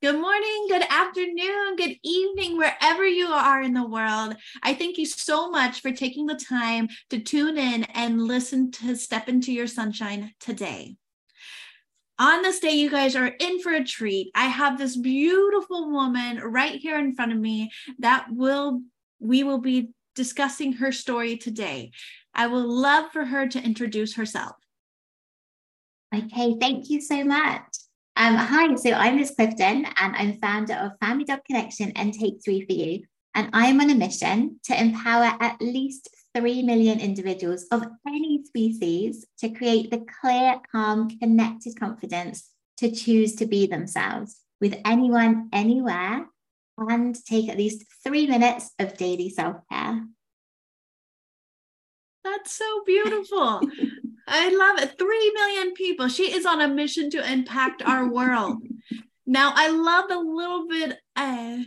Good morning, good afternoon, good evening, wherever you are in the world. I thank you so much for taking the time to tune in and listen to Step Into Your Sunshine today. On this day, you guys are in for a treat. I have this beautiful woman right here in front of me that will we will be discussing her story today. I will love for her to introduce herself. Okay, thank you so much. Um, hi, so I'm Liz Clifton and I'm founder of Family Dog Connection and Take Three for You. And I'm on a mission to empower at least 3 million individuals of any species to create the clear, calm, connected confidence to choose to be themselves with anyone, anywhere, and take at least three minutes of daily self care. That's so beautiful. I love it. Three million people. She is on a mission to impact our world. Now, I love a little bit uh,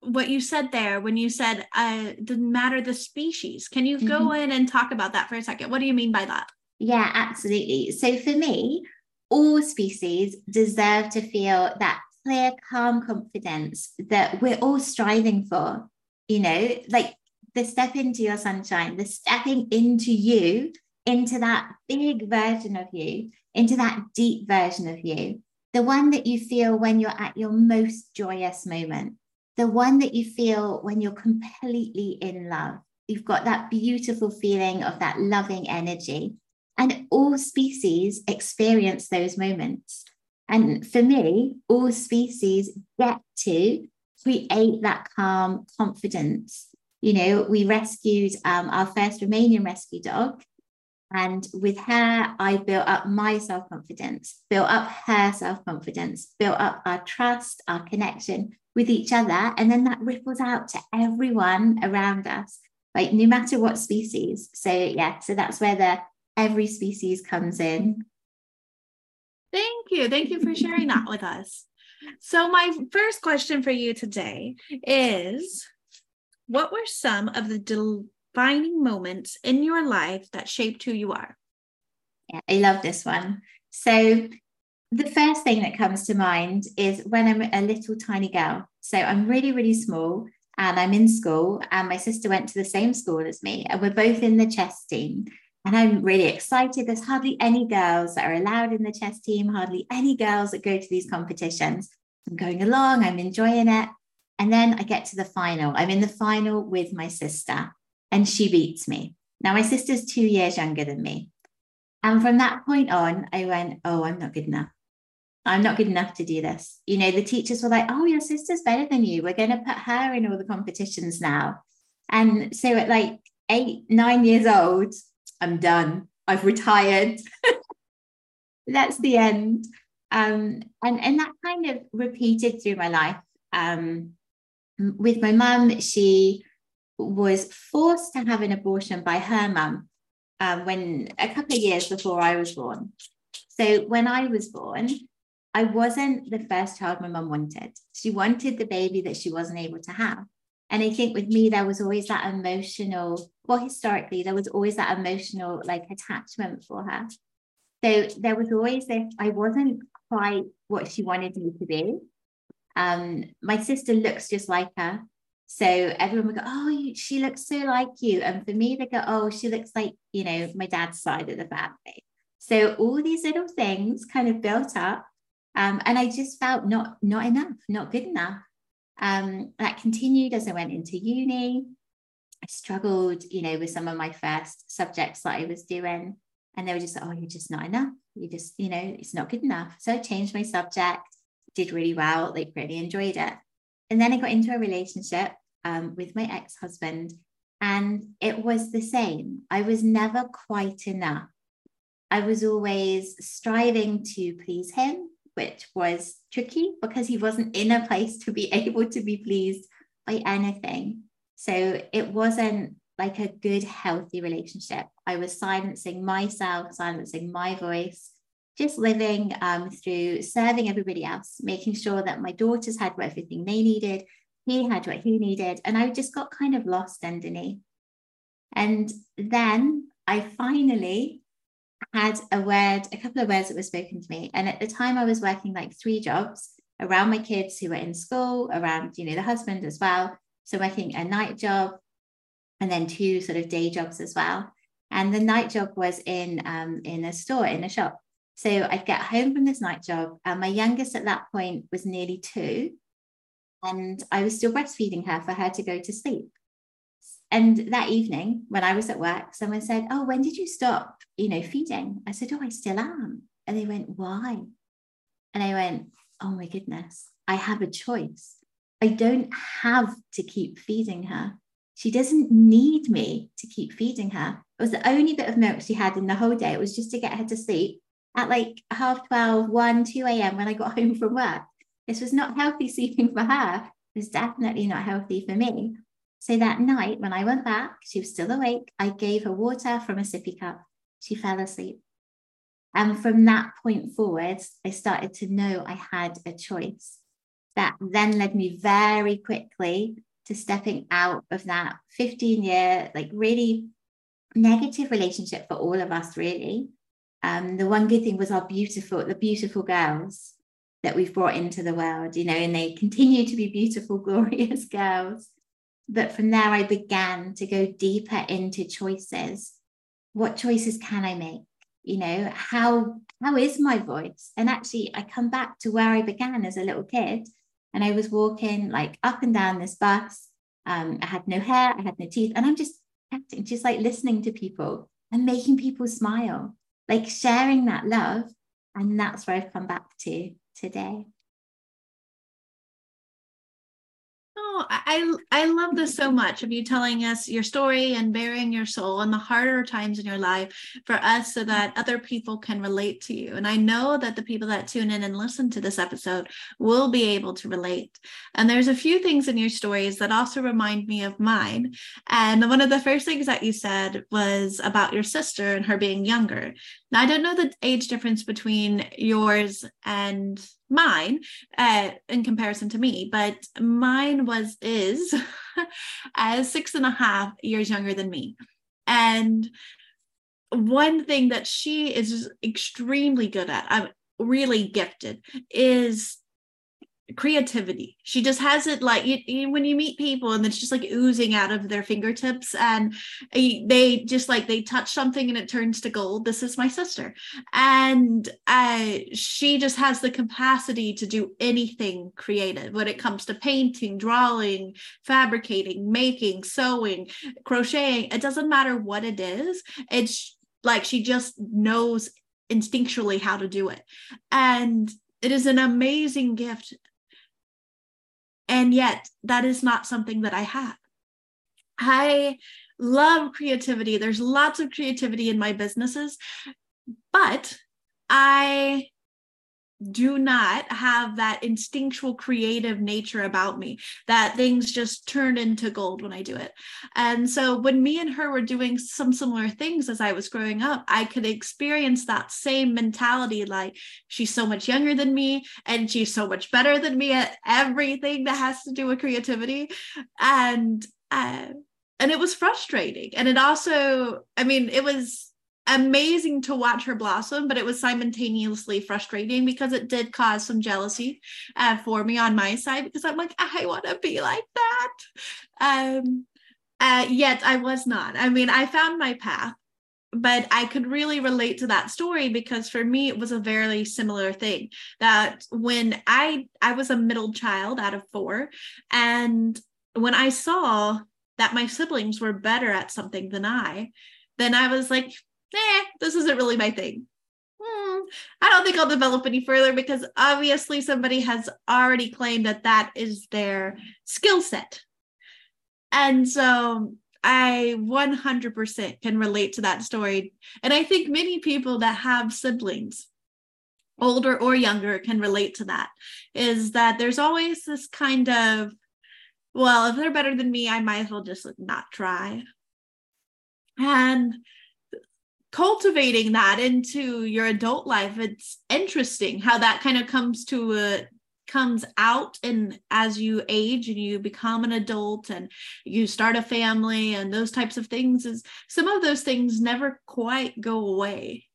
what you said there when you said uh, doesn't matter the species. Can you go mm-hmm. in and talk about that for a second? What do you mean by that? Yeah, absolutely. So for me, all species deserve to feel that clear, calm confidence that we're all striving for. You know, like the step into your sunshine, the stepping into you into that big version of you, into that deep version of you, the one that you feel when you're at your most joyous moment, the one that you feel when you're completely in love. You've got that beautiful feeling of that loving energy. And all species experience those moments. And for me, all species get to create that calm confidence. You know, we rescued um, our first Romanian rescue dog, and with her, I built up my self confidence, built up her self confidence, built up our trust, our connection with each other. And then that ripples out to everyone around us, like no matter what species. So, yeah, so that's where the every species comes in. Thank you. Thank you for sharing that with us. So, my first question for you today is What were some of the del- defining moments in your life that shaped who you are? Yeah, I love this one. So, the first thing that comes to mind is when I'm a little tiny girl. So, I'm really, really small and I'm in school, and my sister went to the same school as me, and we're both in the chess team. And I'm really excited. There's hardly any girls that are allowed in the chess team, hardly any girls that go to these competitions. I'm going along, I'm enjoying it. And then I get to the final. I'm in the final with my sister and she beats me. Now, my sister's two years younger than me. And from that point on, I went, Oh, I'm not good enough. I'm not good enough to do this. You know, the teachers were like, Oh, your sister's better than you. We're going to put her in all the competitions now. And so at like eight, nine years old, I'm done. I've retired. That's the end. Um, and, and that kind of repeated through my life. Um, with my mum, she was forced to have an abortion by her mum um, when a couple of years before I was born. So when I was born, I wasn't the first child my mum wanted. She wanted the baby that she wasn't able to have. And I think with me, there was always that emotional, well, historically, there was always that emotional like attachment for her. So there was always this, I wasn't quite what she wanted me to be. Um, my sister looks just like her. So everyone would go, Oh, you, she looks so like you. And for me, they go, Oh, she looks like, you know, my dad's side of the family. So all these little things kind of built up. Um, and I just felt not not enough, not good enough. Um, that continued as I went into uni. I struggled, you know, with some of my first subjects that I was doing. And they were just, oh, you're just not enough. You just, you know, it's not good enough. So I changed my subject, did really well, like really enjoyed it. And then I got into a relationship um, with my ex husband, and it was the same. I was never quite enough. I was always striving to please him, which was tricky because he wasn't in a place to be able to be pleased by anything. So it wasn't like a good, healthy relationship. I was silencing myself, silencing my voice, just living um, through serving everybody else, making sure that my daughters had everything they needed, he had what he needed, and I just got kind of lost underneath. And then I finally had a word, a couple of words that were spoken to me. And at the time, I was working like three jobs. around my kids who were in school, around, you know, the husband as well. So working a night job and then two sort of day jobs as well. And the night job was in um, in a store, in a shop. So I'd get home from this night job, and my youngest at that point was nearly two. And I was still breastfeeding her for her to go to sleep. And that evening, when I was at work, someone said, Oh, when did you stop, you know, feeding? I said, Oh, I still am. And they went, Why? And I went, Oh my goodness, I have a choice. I don't have to keep feeding her. She doesn't need me to keep feeding her. It was the only bit of milk she had in the whole day. It was just to get her to sleep at like half 12, 1, 2 a.m. when I got home from work. This was not healthy sleeping for her. It was definitely not healthy for me. So that night, when I went back, she was still awake. I gave her water from a sippy cup. She fell asleep. And from that point forward, I started to know I had a choice. That then led me very quickly to stepping out of that 15 year, like really negative relationship for all of us, really. Um, the one good thing was our beautiful, the beautiful girls that we've brought into the world, you know, and they continue to be beautiful, glorious girls. But from there, I began to go deeper into choices. What choices can I make? You know, how how is my voice? And actually, I come back to where I began as a little kid, and I was walking like up and down this bus. Um, I had no hair, I had no teeth, and I'm just acting, just like listening to people and making people smile, like sharing that love. And that's where I've come back to today. Oh, I I love this so much of you telling us your story and bearing your soul and the harder times in your life for us so that other people can relate to you. And I know that the people that tune in and listen to this episode will be able to relate. And there's a few things in your stories that also remind me of mine. And one of the first things that you said was about your sister and her being younger. Now I don't know the age difference between yours and mine uh, in comparison to me, but mine was is as six and a half years younger than me. And one thing that she is extremely good at, I'm really gifted, is creativity. She just has it like you, you, when you meet people and it's just like oozing out of their fingertips and they just like they touch something and it turns to gold. This is my sister. And uh, she just has the capacity to do anything creative when it comes to painting, drawing, fabricating, making, sewing, crocheting. It doesn't matter what it is. It's like she just knows instinctually how to do it. And it is an amazing gift and yet, that is not something that I have. I love creativity. There's lots of creativity in my businesses, but I do not have that instinctual creative nature about me that things just turn into gold when I do it. And so when me and her were doing some similar things as I was growing up, I could experience that same mentality like she's so much younger than me and she's so much better than me at everything that has to do with creativity. And uh, and it was frustrating. And it also, I mean, it was amazing to watch her blossom, but it was simultaneously frustrating because it did cause some jealousy uh, for me on my side because I'm like, I want to be like that. Um, uh, yet I was not. I mean, I found my path, but I could really relate to that story because for me it was a very similar thing. That when I I was a middle child out of four, and when I saw that my siblings were better at something than I, then I was like, eh, this isn't really my thing. Hmm, I don't think I'll develop any further because obviously somebody has already claimed that that is their skill set. And so I 100% can relate to that story. And I think many people that have siblings, older or younger, can relate to that. Is that there's always this kind of, well, if they're better than me, I might as well just not try. And cultivating that into your adult life it's interesting how that kind of comes to a comes out and as you age and you become an adult and you start a family and those types of things is some of those things never quite go away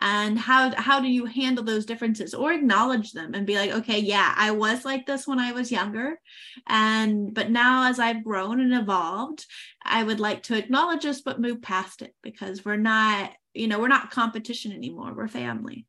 and how how do you handle those differences or acknowledge them and be like okay yeah i was like this when i was younger. And but now as i've grown and evolved i would like to acknowledge this but move past it because we're not you know we're not competition anymore. We're family.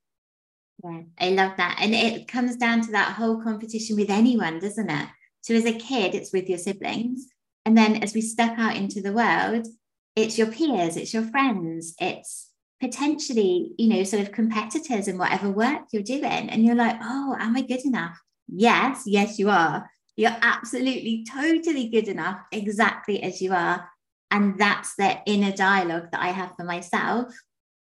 Yeah i love that. And it comes down to that whole competition with anyone doesn't it? So as a kid it's with your siblings. And then as we step out into the world it's your peers it's your friends it's potentially, you know, sort of competitors in whatever work you're doing. And you're like, oh, am I good enough? Yes, yes, you are. You're absolutely, totally good enough, exactly as you are. And that's the inner dialogue that I have for myself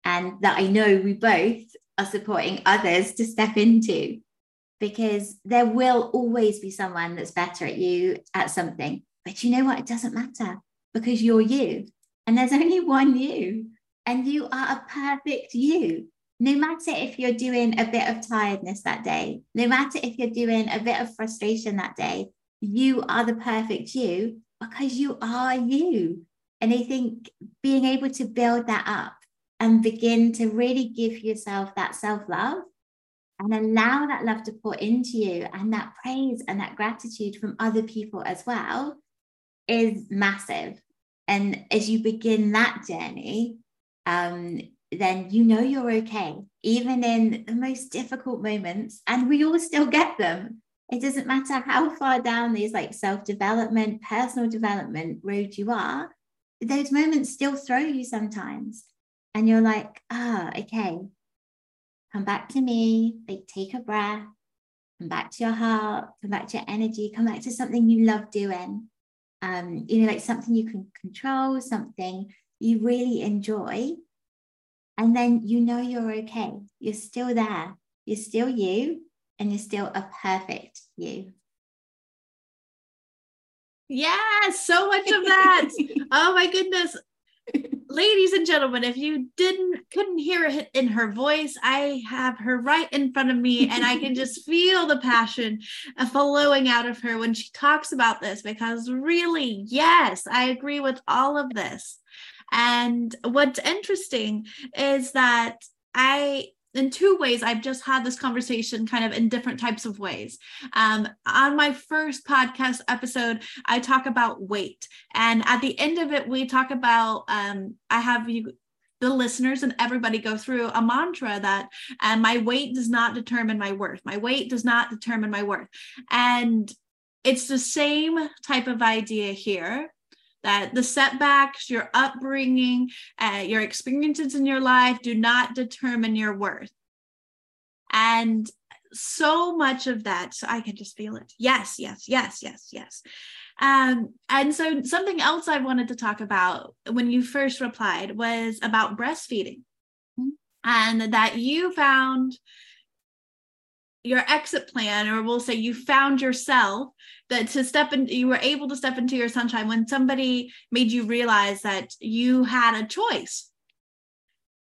and that I know we both are supporting others to step into because there will always be someone that's better at you at something. But you know what? It doesn't matter because you're you. And there's only one you and you are a perfect you. No matter if you're doing a bit of tiredness that day, no matter if you're doing a bit of frustration that day, you are the perfect you because you are you. And I think being able to build that up and begin to really give yourself that self love and allow that love to pour into you and that praise and that gratitude from other people as well is massive. And as you begin that journey, um, then you know you're okay, even in the most difficult moments. And we all still get them. It doesn't matter how far down these like self development, personal development road you are, those moments still throw you sometimes. And you're like, ah, oh, okay, come back to me, like take a breath, come back to your heart, come back to your energy, come back to something you love doing. Um, you know, like something you can control, something you really enjoy. And then you know you're okay. You're still there. You're still you, and you're still a perfect you. Yeah, so much of that. oh my goodness. Ladies and gentlemen, if you didn't couldn't hear it in her voice, I have her right in front of me and I can just feel the passion flowing out of her when she talks about this because really, yes, I agree with all of this. And what's interesting is that I in two ways i've just had this conversation kind of in different types of ways. Um, on my first podcast episode i talk about weight. And at the end of it we talk about um, i have you the listeners and everybody go through a mantra that uh, my weight does not determine my worth. My weight does not determine my worth. And it's the same type of idea here that the setbacks, your upbringing, uh, your experiences in your life do not determine your worth. And so much of that, so I can just feel it. Yes, yes, yes, yes, yes. Um, and so something else I wanted to talk about when you first replied was about breastfeeding. Mm-hmm. And that you found your exit plan or we'll say you found yourself that to step in you were able to step into your sunshine when somebody made you realize that you had a choice.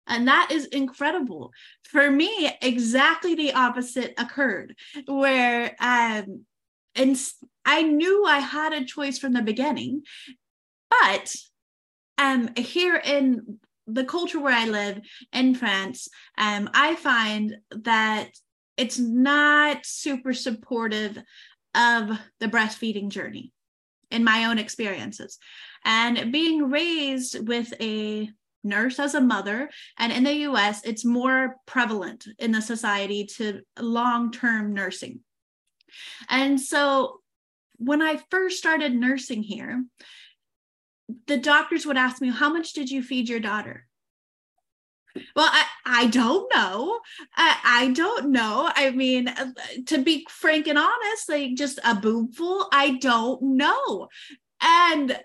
And that is incredible. For me exactly the opposite occurred where um and i knew i had a choice from the beginning but um here in the culture where i live in france um i find that it's not super supportive of the breastfeeding journey in my own experiences. And being raised with a nurse as a mother, and in the US, it's more prevalent in the society to long term nursing. And so when I first started nursing here, the doctors would ask me, How much did you feed your daughter? Well, I, I don't know. I, I don't know. I mean, uh, to be frank and honest, like just a boomful, I don't know. And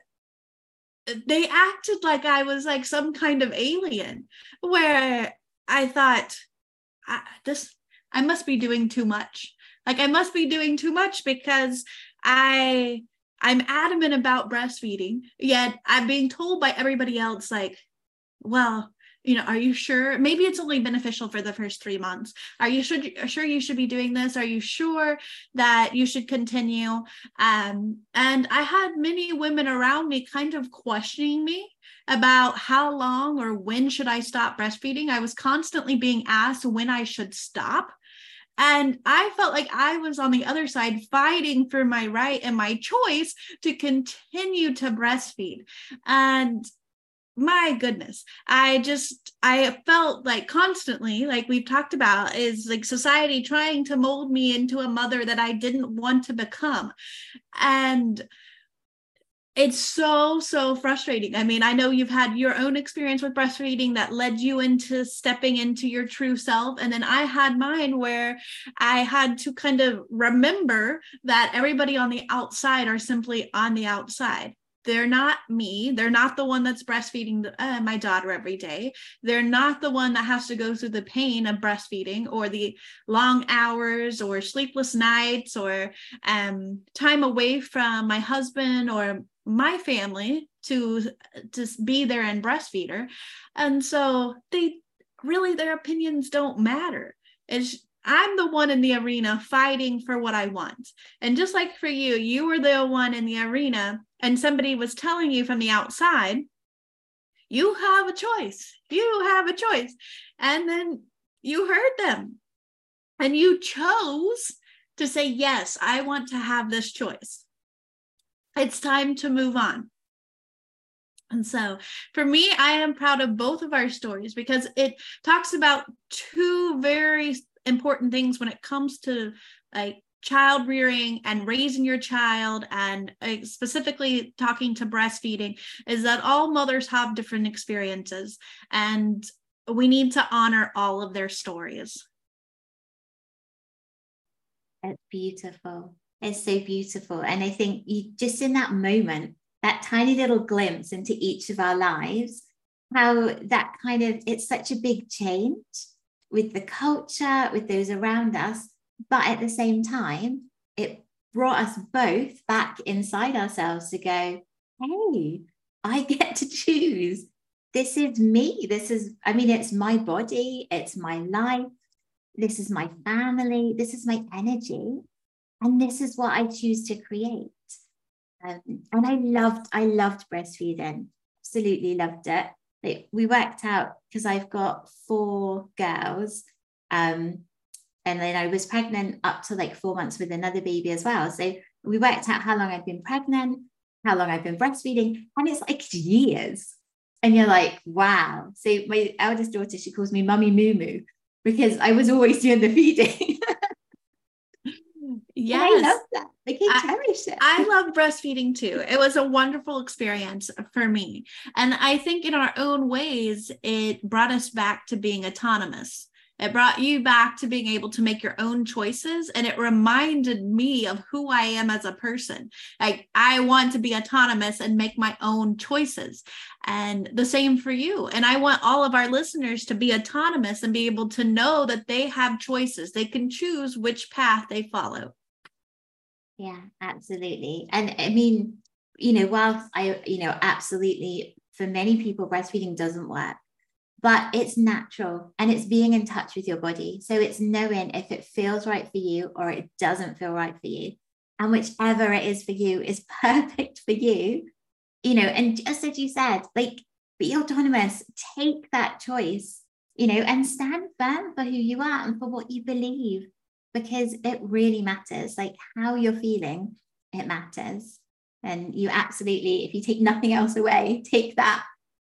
they acted like I was like some kind of alien, where I thought, I, this, I must be doing too much. Like I must be doing too much because I, I'm adamant about breastfeeding, yet I'm being told by everybody else, like, well, you know are you sure? Maybe it's only beneficial for the first three months. Are you should sure you should be doing this? Are you sure that you should continue? Um, and i had many women around me kind of questioning me about how long or when should i stop breastfeeding. I was constantly being asked when i should stop. And I felt like I was on the other side fighting for my right and my choice to continue to breastfeed. And my goodness. I just i felt like constantly like we've talked about is like society trying to mold me into a mother that i didn't want to become. And it's so so frustrating. I mean i know you've had your own experience with breastfeeding that led you into stepping into your true self. And then i had mine where i had to kind of remember that everybody on the outside are simply on the outside they're not me. They're not the one that's breastfeeding the, uh, my daughter every day. They're not the one that has to go through the pain of breastfeeding or the long hours or sleepless nights or um, time away from my husband or my family to to be there and breastfeed her. And so they really their opinions don't matter. It's I'm the one in the arena fighting for what I want. And just like for you, you were the one in the arena and somebody was telling you from the outside, you have a choice. You have a choice. And then you heard them and you chose to say, Yes, I want to have this choice. It's time to move on. And so for me, I am proud of both of our stories because it talks about two very important things when it comes to like child rearing and raising your child and specifically talking to breastfeeding is that all mothers have different experiences and we need to honor all of their stories. That's beautiful. It's so beautiful. And i think you just in that moment that tiny little glimpse into each of our lives how that kind of it's such a big change with the culture with those around us but at the same time, it brought us both back inside ourselves to go, hey, I get to choose. This is me. This is, I mean, it's my body, it's my life. This is my family. This is my energy. And this is what I choose to create. Um, and I loved, I loved breastfeeding. Absolutely loved it. Like, we worked out because I've got four girls. Um, and then I was pregnant up to like four months with another baby as well. So we worked out how long I'd been pregnant, how long I've been breastfeeding, and it's like years. And you're like, wow. So my eldest daughter, she calls me Mummy Moo Moo because I was always doing the feeding. yes. I love that. Like I cherish it. I love breastfeeding too. It was a wonderful experience for me. And I think in our own ways, it brought us back to being autonomous it brought you back to being able to make your own choices. And it reminded me of who I am as a person. Like, I want to be autonomous and make my own choices. And the same for you. And I want all of our listeners to be autonomous and be able to know that they have choices. They can choose which path they follow. Yeah, absolutely. And I mean, you know, whilst I, you know, absolutely for many people, breastfeeding doesn't work but it's natural and it's being in touch with your body. So it's knowing if it feels right for you or it doesn't feel right for you. And whichever it is for you is perfect for you. You know, and just as you said, like be autonomous, take that choice, you know, and stand firm for who you are and for what you believe, because it really matters. Like how you're feeling, it matters. And you absolutely, if you take nothing else away, take that.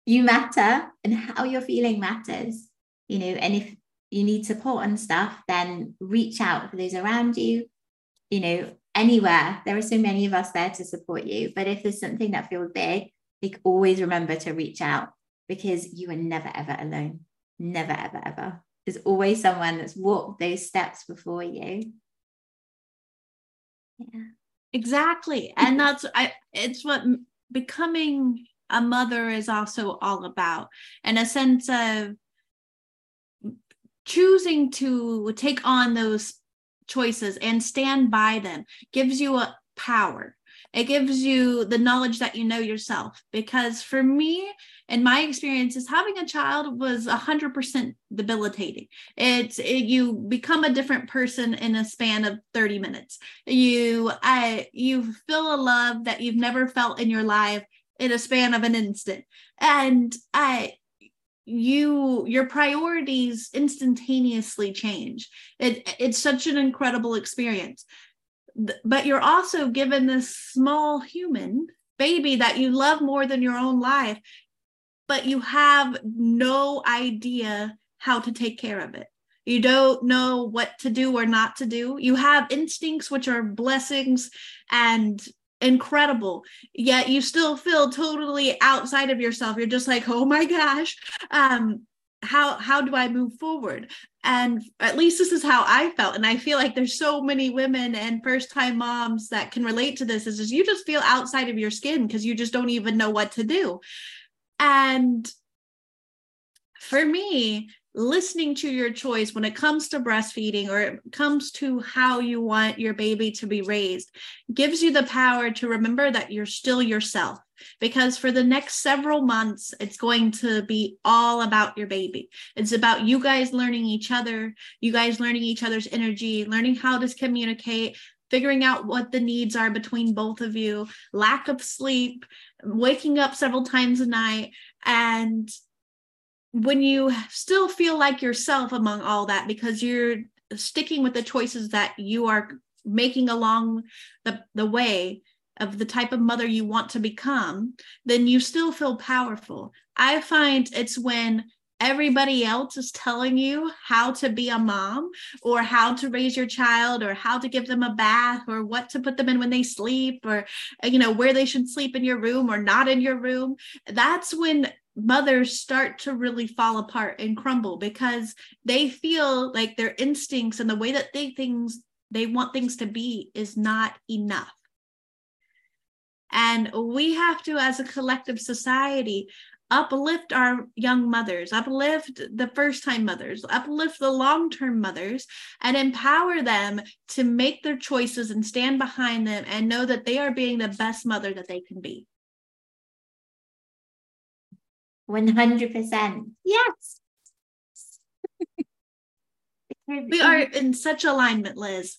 You matter and how you're feeling matters you know. And if you need support and stuff then reach out for those around you. You know anywhere. There are so many of us there to support you. But if there's something that feels big like always remember to reach out because you are never ever alone. Never ever ever there's always someone that's walked those steps before you. Yeah. Exactly. And that's i it's what becoming a mother is also all about. And a sense of choosing to take on those choices and stand by them gives you a power. It gives you the knowledge that you know yourself. Because for me and my experiences having a child was 100% debilitating. It's it, you become a different person in a span of 30 minutes. You i you feel a love that you've never felt in your life in a span of an instant. And i you your priorities instantaneously change. It, it's such an incredible experience. But you're also given this small human baby that you love more than your own life but you have no idea how to take care of it. You don't know what to do or not to do. You have instincts which are blessings and incredible yet you still feel totally outside of yourself. You're just like oh my gosh um how how do i move forward? And at least this is how i felt. And i feel like there's so many women and first time moms that can relate to this is, you just feel outside of your skin because you just don't even know what to do. And for me listening to your choice when it comes to breastfeeding or it comes to how you want your baby to be raised gives you the power to remember that you're still yourself. Because for the next several months it's going to be all about your baby. It's about you guys learning each other you guys learning each other's energy learning how to communicate figuring out what the needs are between both of you lack of sleep waking up several times a night and when you still feel like yourself among all that because you're sticking with the choices that you are making along the, the way of the type of mother you want to become, then you still feel powerful. I find it's when everybody else is telling you how to be a mom or how to raise your child or how to give them a bath or what to put them in when they sleep or you know where they should sleep in your room or not in your room that's when mothers start to really fall apart and crumble because they feel like their instincts and the way that they things they want things to be is not enough. And we have to as a collective society uplift our young mothers uplift the first time mothers uplift the long term mothers and empower them to make their choices and stand behind them and know that they are being the best mother that they can be 100%. Yes. we are in such alignment, Liz.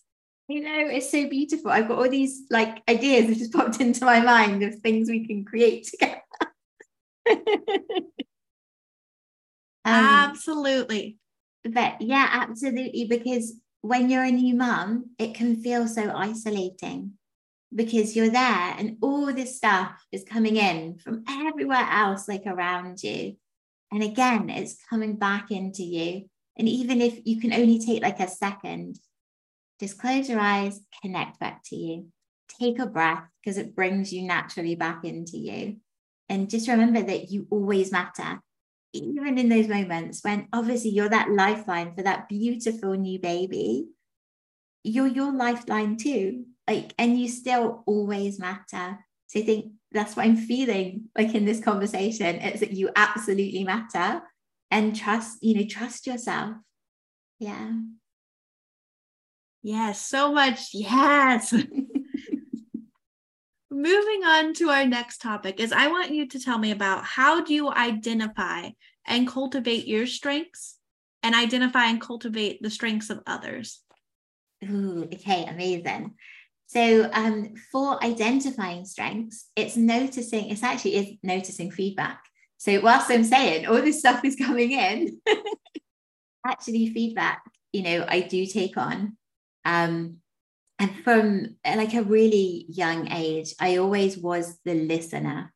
You know, it's so beautiful. I've got all these like ideas that just popped into my mind of things we can create together. um, absolutely. But yeah, absolutely. Because when you're a new mum, it can feel so isolating because you're there and all this stuff is coming in from everywhere else, like around you. And again, it's coming back into you. And even if you can only take like a second, just close your eyes, connect back to you, take a breath because it brings you naturally back into you. And just remember that you always matter, even in those moments when obviously you're that lifeline for that beautiful new baby. You're your lifeline too like and you still always matter. So i think that's what i'm feeling like in this conversation. It's that you absolutely matter. And trust you know trust yourself. Yeah. Yes so much yes. Moving on to our next topic is i want you to tell me about how do you identify and cultivate your strengths and identify and cultivate the strengths of others? Ooh, okay amazing so um, for identifying strengths, it's noticing, it's actually is noticing feedback. So whilst I'm saying all this stuff is coming in, actually feedback, you know, I do take on. Um, and from like a really young age, I always was the listener.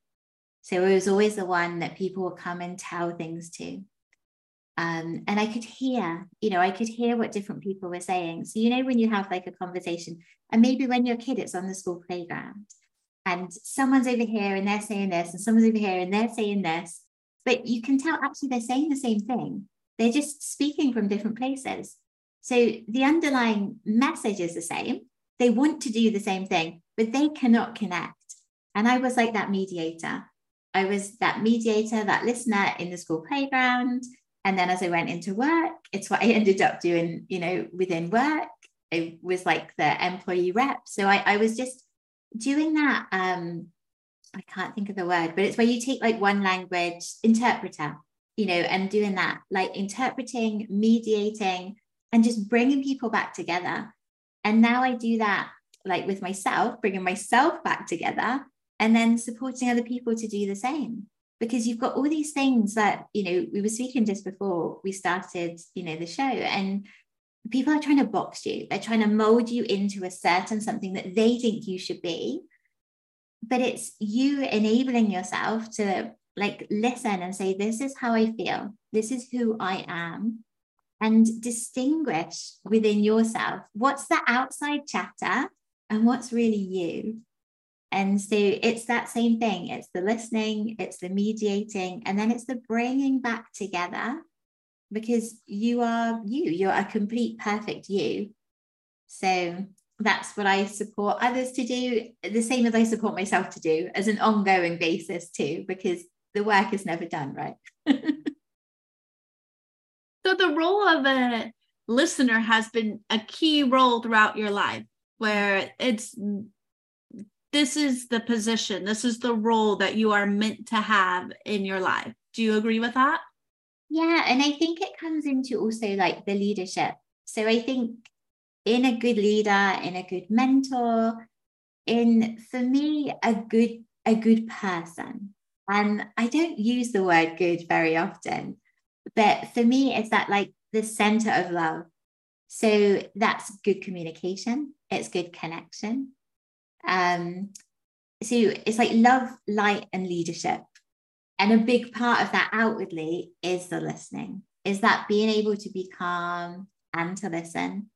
So I was always the one that people would come and tell things to. Um, and I could hear, you know, I could hear what different people were saying. So, you know, when you have like a conversation, and maybe when you're a kid, it's on the school playground, and someone's over here and they're saying this, and someone's over here and they're saying this, but you can tell actually they're saying the same thing. They're just speaking from different places. So the underlying message is the same. They want to do the same thing, but they cannot connect. And I was like that mediator. I was that mediator, that listener in the school playground and then as I went into work, it's what I ended up doing, you know, within work. I was like the employee rep. So I, I was just doing that um i can't think of the word but it's where you take like one language interpreter you know and doing that like interpreting mediating and just bringing people back together and now i do that like with myself bringing myself back together and then supporting other people to do the same because you've got all these things that you know we were speaking just before we started you know the show and people are trying to box you. They're trying to mold you into a certain something that they think you should be. But it's you enabling yourself to like listen and say this is how i feel. This is who i am. And distinguish within yourself what's the outside chatter and what's really you and so it's that same thing. It's the listening it's the mediating and then it's the bringing back together because you are you you're a complete perfect you. So that's what i support others to do the same as i support myself to do as an ongoing basis too because the work is never done right? So the role of a listener has been a key role throughout your life where it's this is the position this is the role that you are meant to have in your life do you agree with that yeah, and I think it comes into also like the leadership. So I think in a good leader, in a good mentor, in for me, a good a good person. And I don't use the word good very often, but for me, it's that like the center of love. So that's good communication, it's good connection. Um, so it's like love, light, and leadership. And a big part of that outwardly is the listening, is that being able to be calm and to listen.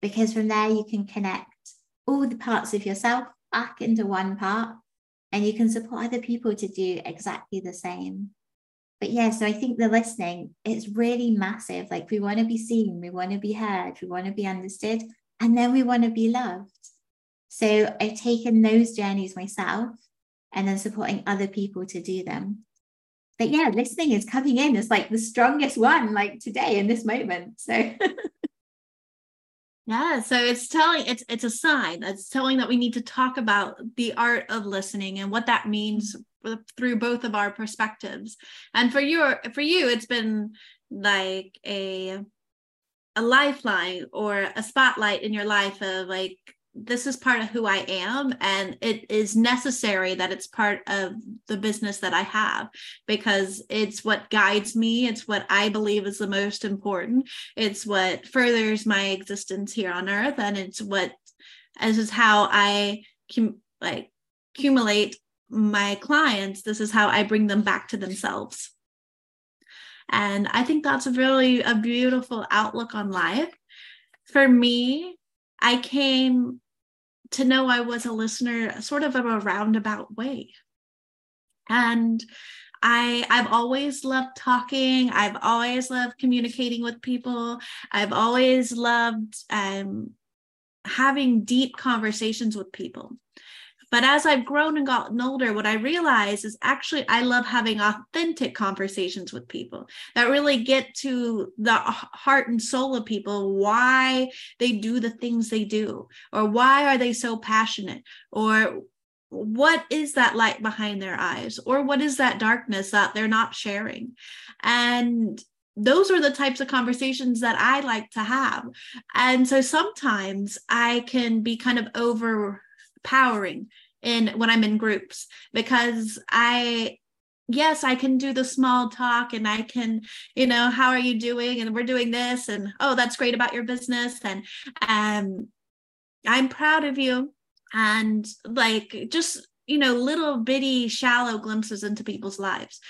Because from there, you can connect all the parts of yourself back into one part and you can support other people to do exactly the same. But yeah, so I think the listening, it's really massive. Like we want to be seen, we want to be heard, we want to be understood, and then we want to be loved. So I've taken those journeys myself and then supporting other people to do them but yeah, listening is coming in as like the strongest one, like today in this moment. So yeah, so it's telling it's it's a sign. It's telling that we need to talk about the art of listening and what that means through both of our perspectives. And for your for you, it's been like a a lifeline or a spotlight in your life of like this is part of who I am, and it is necessary that it's part of the business that I have because it's what guides me. It's what I believe is the most important. It's what furthers my existence here on earth, and it's what this is how I cum- like accumulate my clients. This is how I bring them back to themselves. And I think that's really a beautiful outlook on life. For me, I came to know I was a listener sort of in a roundabout way. And I I've always loved talking. I've always loved communicating with people. I've always loved um, having deep conversations with people. But as I've grown and gotten older, what I realize is actually I love having authentic conversations with people that really get to the heart and soul of people, why they do the things they do, or why are they so passionate, or what is that light behind their eyes, or what is that darkness that they're not sharing. And those are the types of conversations that I like to have. And so sometimes I can be kind of overpowering in when I'm in groups because I yes, I can do the small talk and I can, you know, how are you doing? And we're doing this and oh, that's great about your business. And um I'm proud of you. And like just, you know, little bitty shallow glimpses into people's lives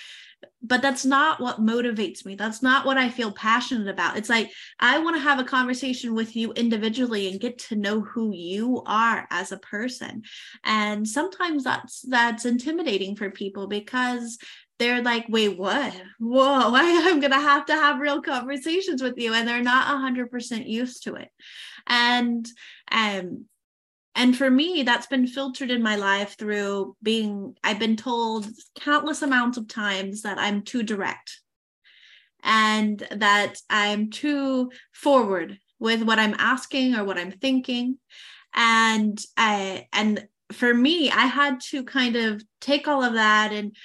but that's not what motivates me. That's not what I feel passionate about. It's like I want to have a conversation with you individually and get to know who you are as a person. And sometimes that's that's intimidating for people because they're like, wait, what? Whoa, I'm gonna have to have real conversations with you. And they're not 100% used to it. And um and for me, that's been filtered in my life through being, I've been told countless amounts of times that I'm too direct and that I'm too forward with what I'm asking or what I'm thinking. And I, and for me, I had to kind of take all of that and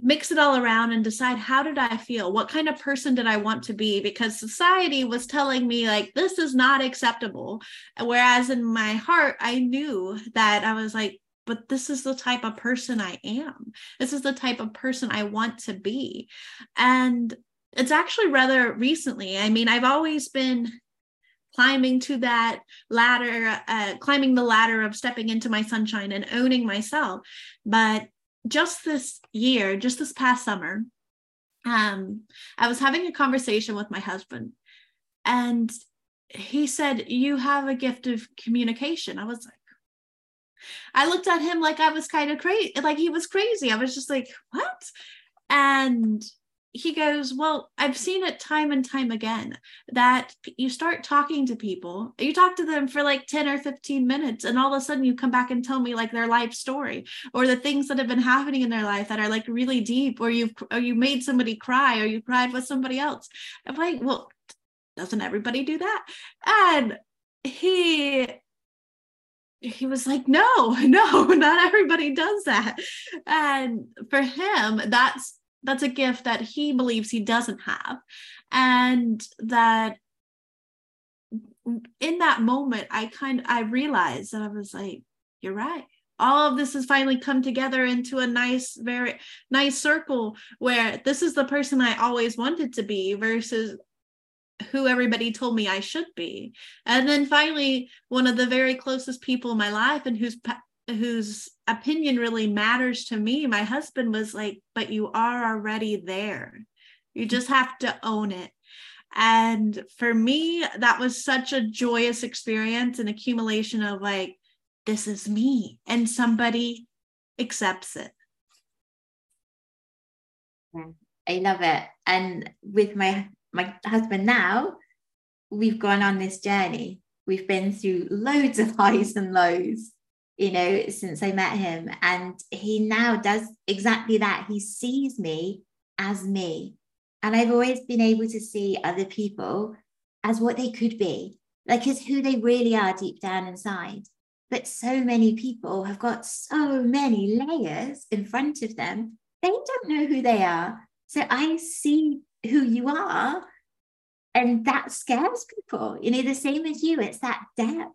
mix it all around and decide how did I feel? What kind of person did I want to be? Because society was telling me, like, this is not acceptable. Whereas in my heart, I knew that I was like, but this is the type of person I am. This is the type of person I want to be. And it's actually rather recently. I mean, I've always been climbing to that ladder, uh, climbing the ladder of stepping into my sunshine and owning myself. But just this year, just this past summer, um, I was having a conversation with my husband, and he said, You have a gift of communication. I was like, I looked at him like I was kind of crazy, like he was crazy. I was just like, What? And he goes, Well, I've seen it time and time again that you start talking to people, you talk to them for like 10 or 15 minutes, and all of a sudden you come back and tell me like their life story or the things that have been happening in their life that are like really deep, or you've or you made somebody cry or you cried with somebody else. I'm like, Well, doesn't everybody do that? And he he was like no no not everybody does that and for him that's that's a gift that he believes he doesn't have. And that in that moment i kind i realized that i was like you're right. All of this has finally come together into a nice very nice circle where this is the person i always wanted to be versus who everybody told me i should be. And then finally one of the very closest people in my life and who's whose opinion really matters to me. My husband was like but you are already there. You just have to own it. And for me that was such a joyous experience an accumulation of like this is me and somebody accepts it. I love it. And with my my husband now we've gone on this journey. We've been through loads of highs and lows you know, since I met him. And he now does exactly that. He sees me as me. And I've always been able to see other people as what they could be, like as who they really are deep down inside. But so many people have got so many layers in front of them, they don't know who they are. So I see who you are, and that scares people. You know, the same as you, it's that depth,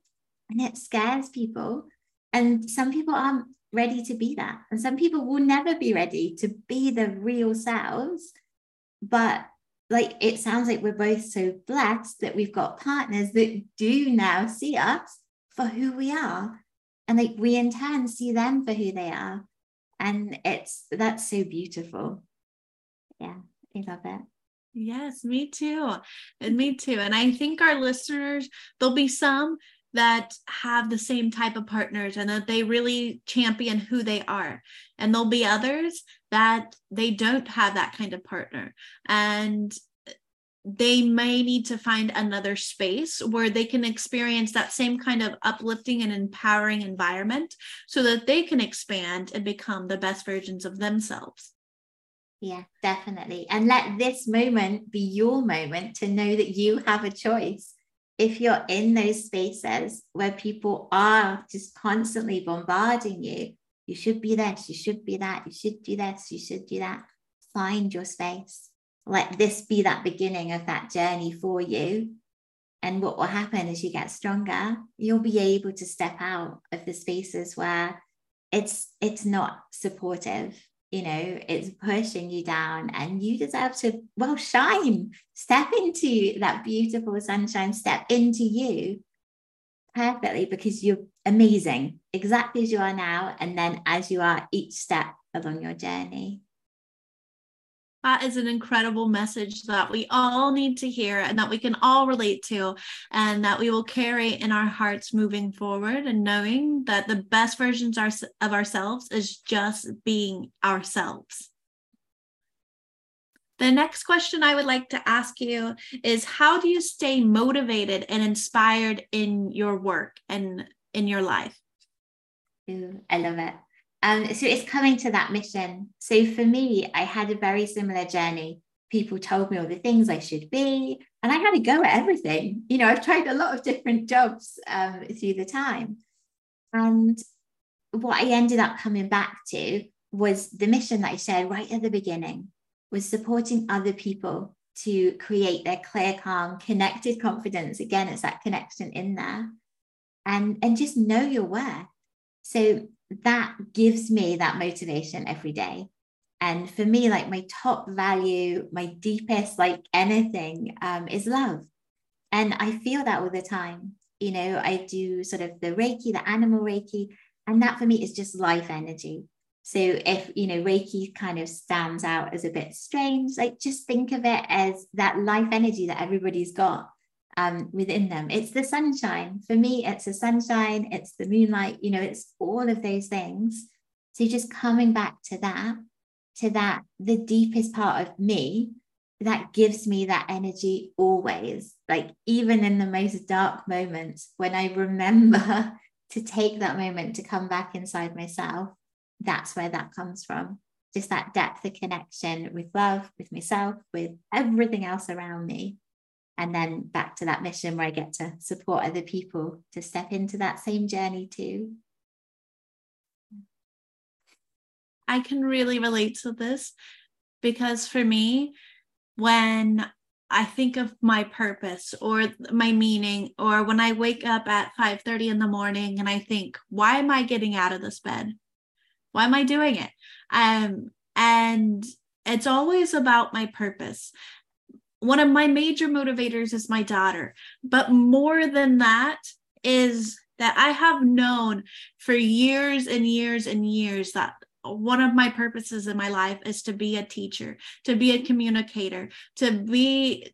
and it scares people. And some people aren't ready to be that. And some people will never be ready to be the real selves. But like it sounds like we're both so blessed that we've got partners that do now see us for who we are. And like we in turn see them for who they are. And it's that's so beautiful. Yeah, I love it. Yes, me too. And me too. And I think our listeners, there'll be some that have the same type of partners and that they really champion who they are. And there'll be others that they don't have that kind of partner. And they may need to find another space where they can experience that same kind of uplifting and empowering environment so that they can expand and become the best versions of themselves. Yeah, definitely. And let this moment be your moment to know that you have a choice if you're in those spaces where people are just constantly bombarding you, you should be this, you should be that, you should do this, you should do that. Find your space. Let this be that beginning of that journey for you. And what will happen as you get stronger, you'll be able to step out of the spaces where it's it's not supportive you know it's pushing you down and you deserve to well shine step into that beautiful sunshine step into you perfectly because you're amazing exactly as you are now and then as you are each step along your journey that is an incredible message that we all need to hear and that we can all relate to, and that we will carry in our hearts moving forward. And knowing that the best versions of ourselves is just being ourselves. The next question I would like to ask you is How do you stay motivated and inspired in your work and in your life? Ooh, I love it. Um, so it's coming to that mission. So for me, I had a very similar journey. People told me all the things I should be, and I had to go at everything. You know, I've tried a lot of different jobs um, through the time. And what I ended up coming back to was the mission that I shared right at the beginning was supporting other people to create their clear, calm, connected confidence. Again, it's that connection in there. And, and just know your worth. So that gives me that motivation every day. And for me, like my top value, my deepest, like anything, um, is love. And I feel that all the time. You know, I do sort of the Reiki, the animal Reiki, and that for me is just life energy. So if you know Reiki kind of stands out as a bit strange, like just think of it as that life energy that everybody's got um, within them. It's the sunshine. For me, it's the sunshine, it's the moonlight, you know, it's all of those things. So just coming back to that, to that, the deepest part of me that gives me that energy always. Like even in the most dark moments, when I remember to take that moment to come back inside myself, that's where that comes from. Just that depth of connection with love, with myself, with everything else around me. And then back to that mission where I get to support other people to step into that same journey too. I can really relate to this because for me, when I think of my purpose or my meaning, or when I wake up at 5 30 in the morning and I think, why am I getting out of this bed? Why am I doing it? Um, and it's always about my purpose. One of my major motivators is my daughter, but more than that is that I have known for years and years and years that one of my purposes in my life is to be a teacher, to be a communicator, to be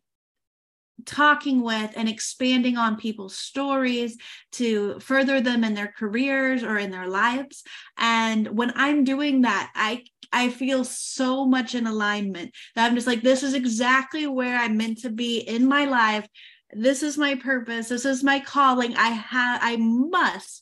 talking with and expanding on people's stories to further them in their careers or in their lives. And when i'm doing that i i feel so much in alignment that i'm just like this is exactly where i'm meant to be in my life this is my purpose this is my calling i have i must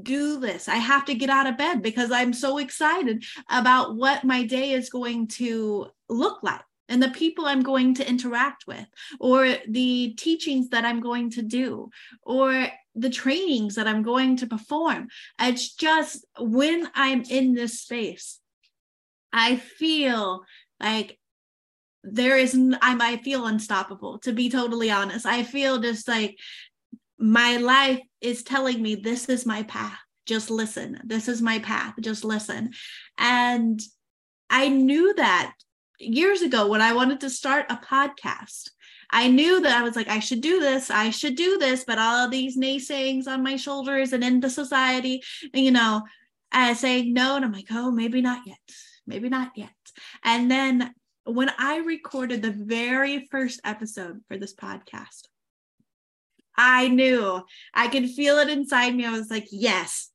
do this. I have to get out of bed because I'm so excited about what my day is going to look like and the people I'm going to interact with, or the teachings that I'm going to do, or the trainings that I'm going to perform. It's just when I'm in this space, I feel like there is I'm I feel unstoppable to be totally honest. I feel just like my life is telling me this is my path. Just listen. This is my path. Just listen. And I knew that years ago when I wanted to start a podcast. I knew that I was like, I should do this, I should do this, but all these naysayings on my shoulders and in the society, you know, uh, saying no. And I'm like, oh, maybe not yet, maybe not yet. And then when I recorded the very first episode for this podcast, I knew I could feel it inside me. I was like, yes,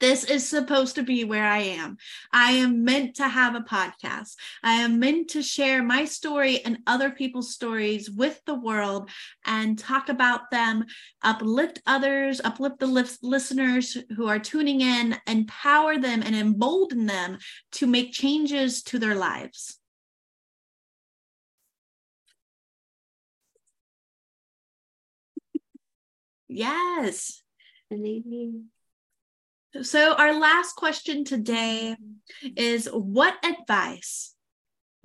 this is supposed to be where I am. I am meant to have a podcast. I am meant to share my story and other people's stories with the world and talk about them, uplift others, uplift the listeners who are tuning in, empower them, and embolden them to make changes to their lives. Yes. Absolutely. So, our last question today is What advice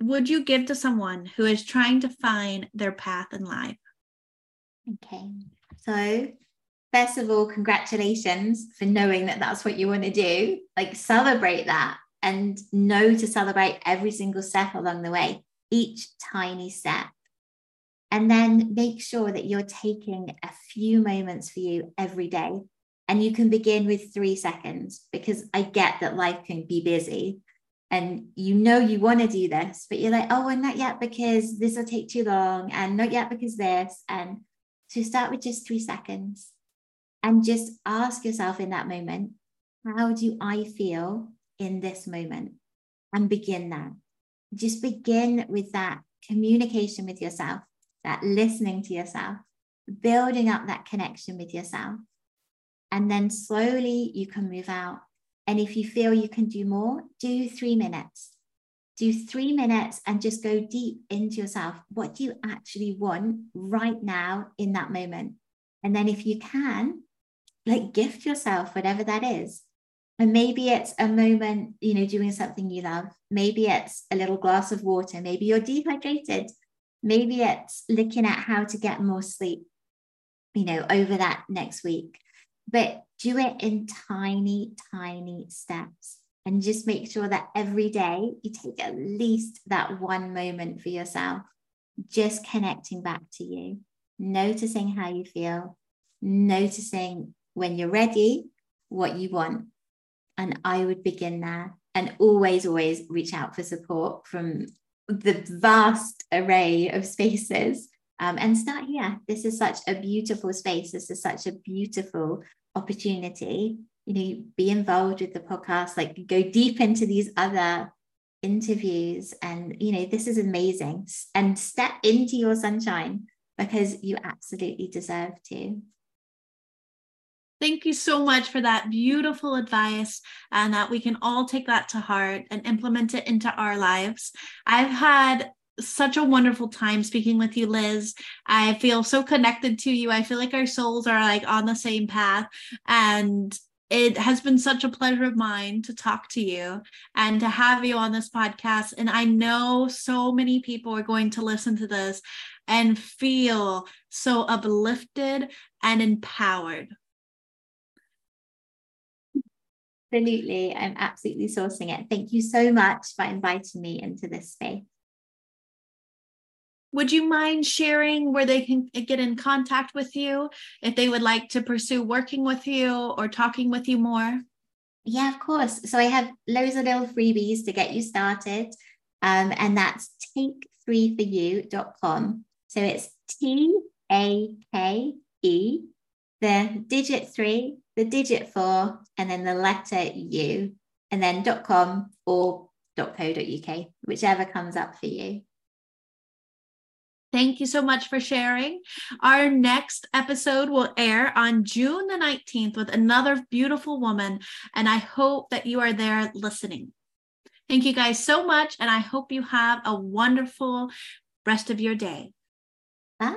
would you give to someone who is trying to find their path in life? Okay. So, first of all, congratulations for knowing that that's what you want to do. Like, celebrate that and know to celebrate every single step along the way, each tiny step. And then make sure that you're taking a few moments for you every day. And you can begin with three seconds because I get that life can be busy and you know you want to do this, but you're like, oh, well, not yet because this will take too long, and not yet because this. And so start with just three seconds and just ask yourself in that moment, how do I feel in this moment? And begin that. Just begin with that communication with yourself that listening to yourself, building up that connection with yourself. And then slowly you can move out. And if you feel you can do more, do three minutes. Do three minutes and just go deep into yourself. What do you actually want right now in that moment? And then if you can, like gift yourself whatever that is. And maybe it's a moment, you know, doing something you love. Maybe it's a little glass of water. Maybe you're dehydrated. Maybe it's looking at how to get more sleep, you know, over that next week. But do it in tiny, tiny steps. And just make sure that every day you take at least that one moment for yourself, just connecting back to you, noticing how you feel, noticing when you're ready what you want. And I would begin there and always, always reach out for support from the vast array of spaces um, and start here. This is such a beautiful space. This is such a beautiful opportunity. You know, be involved with the podcast, like go deep into these other interviews. And, you know, this is amazing. And step into your sunshine because you absolutely deserve to. Thank you so much for that beautiful advice and that we can all take that to heart and implement it into our lives. I've had such a wonderful time speaking with you, Liz. I feel so connected to you. I feel like our souls are like on the same path. And it has been such a pleasure of mine to talk to you and to have you on this podcast. And I know so many people are going to listen to this and feel so uplifted and empowered Absolutely. I'm absolutely sourcing it. Thank you so much for inviting me into this space. Would you mind sharing where they can get in contact with you if they would like to pursue working with you or talking with you more? Yeah, of course. So I have loads of little freebies to get you started. Um, and that's take34u.com. So it's T A K E, the digit three, the digit four, and then the letter U, and then .com or .co.uk, whichever comes up for you. Thank you so much for sharing. Our next episode will air on June the 19th with another beautiful woman, and I hope that you are there listening. Thank you guys so much, and I hope you have a wonderful rest of your day. Bye.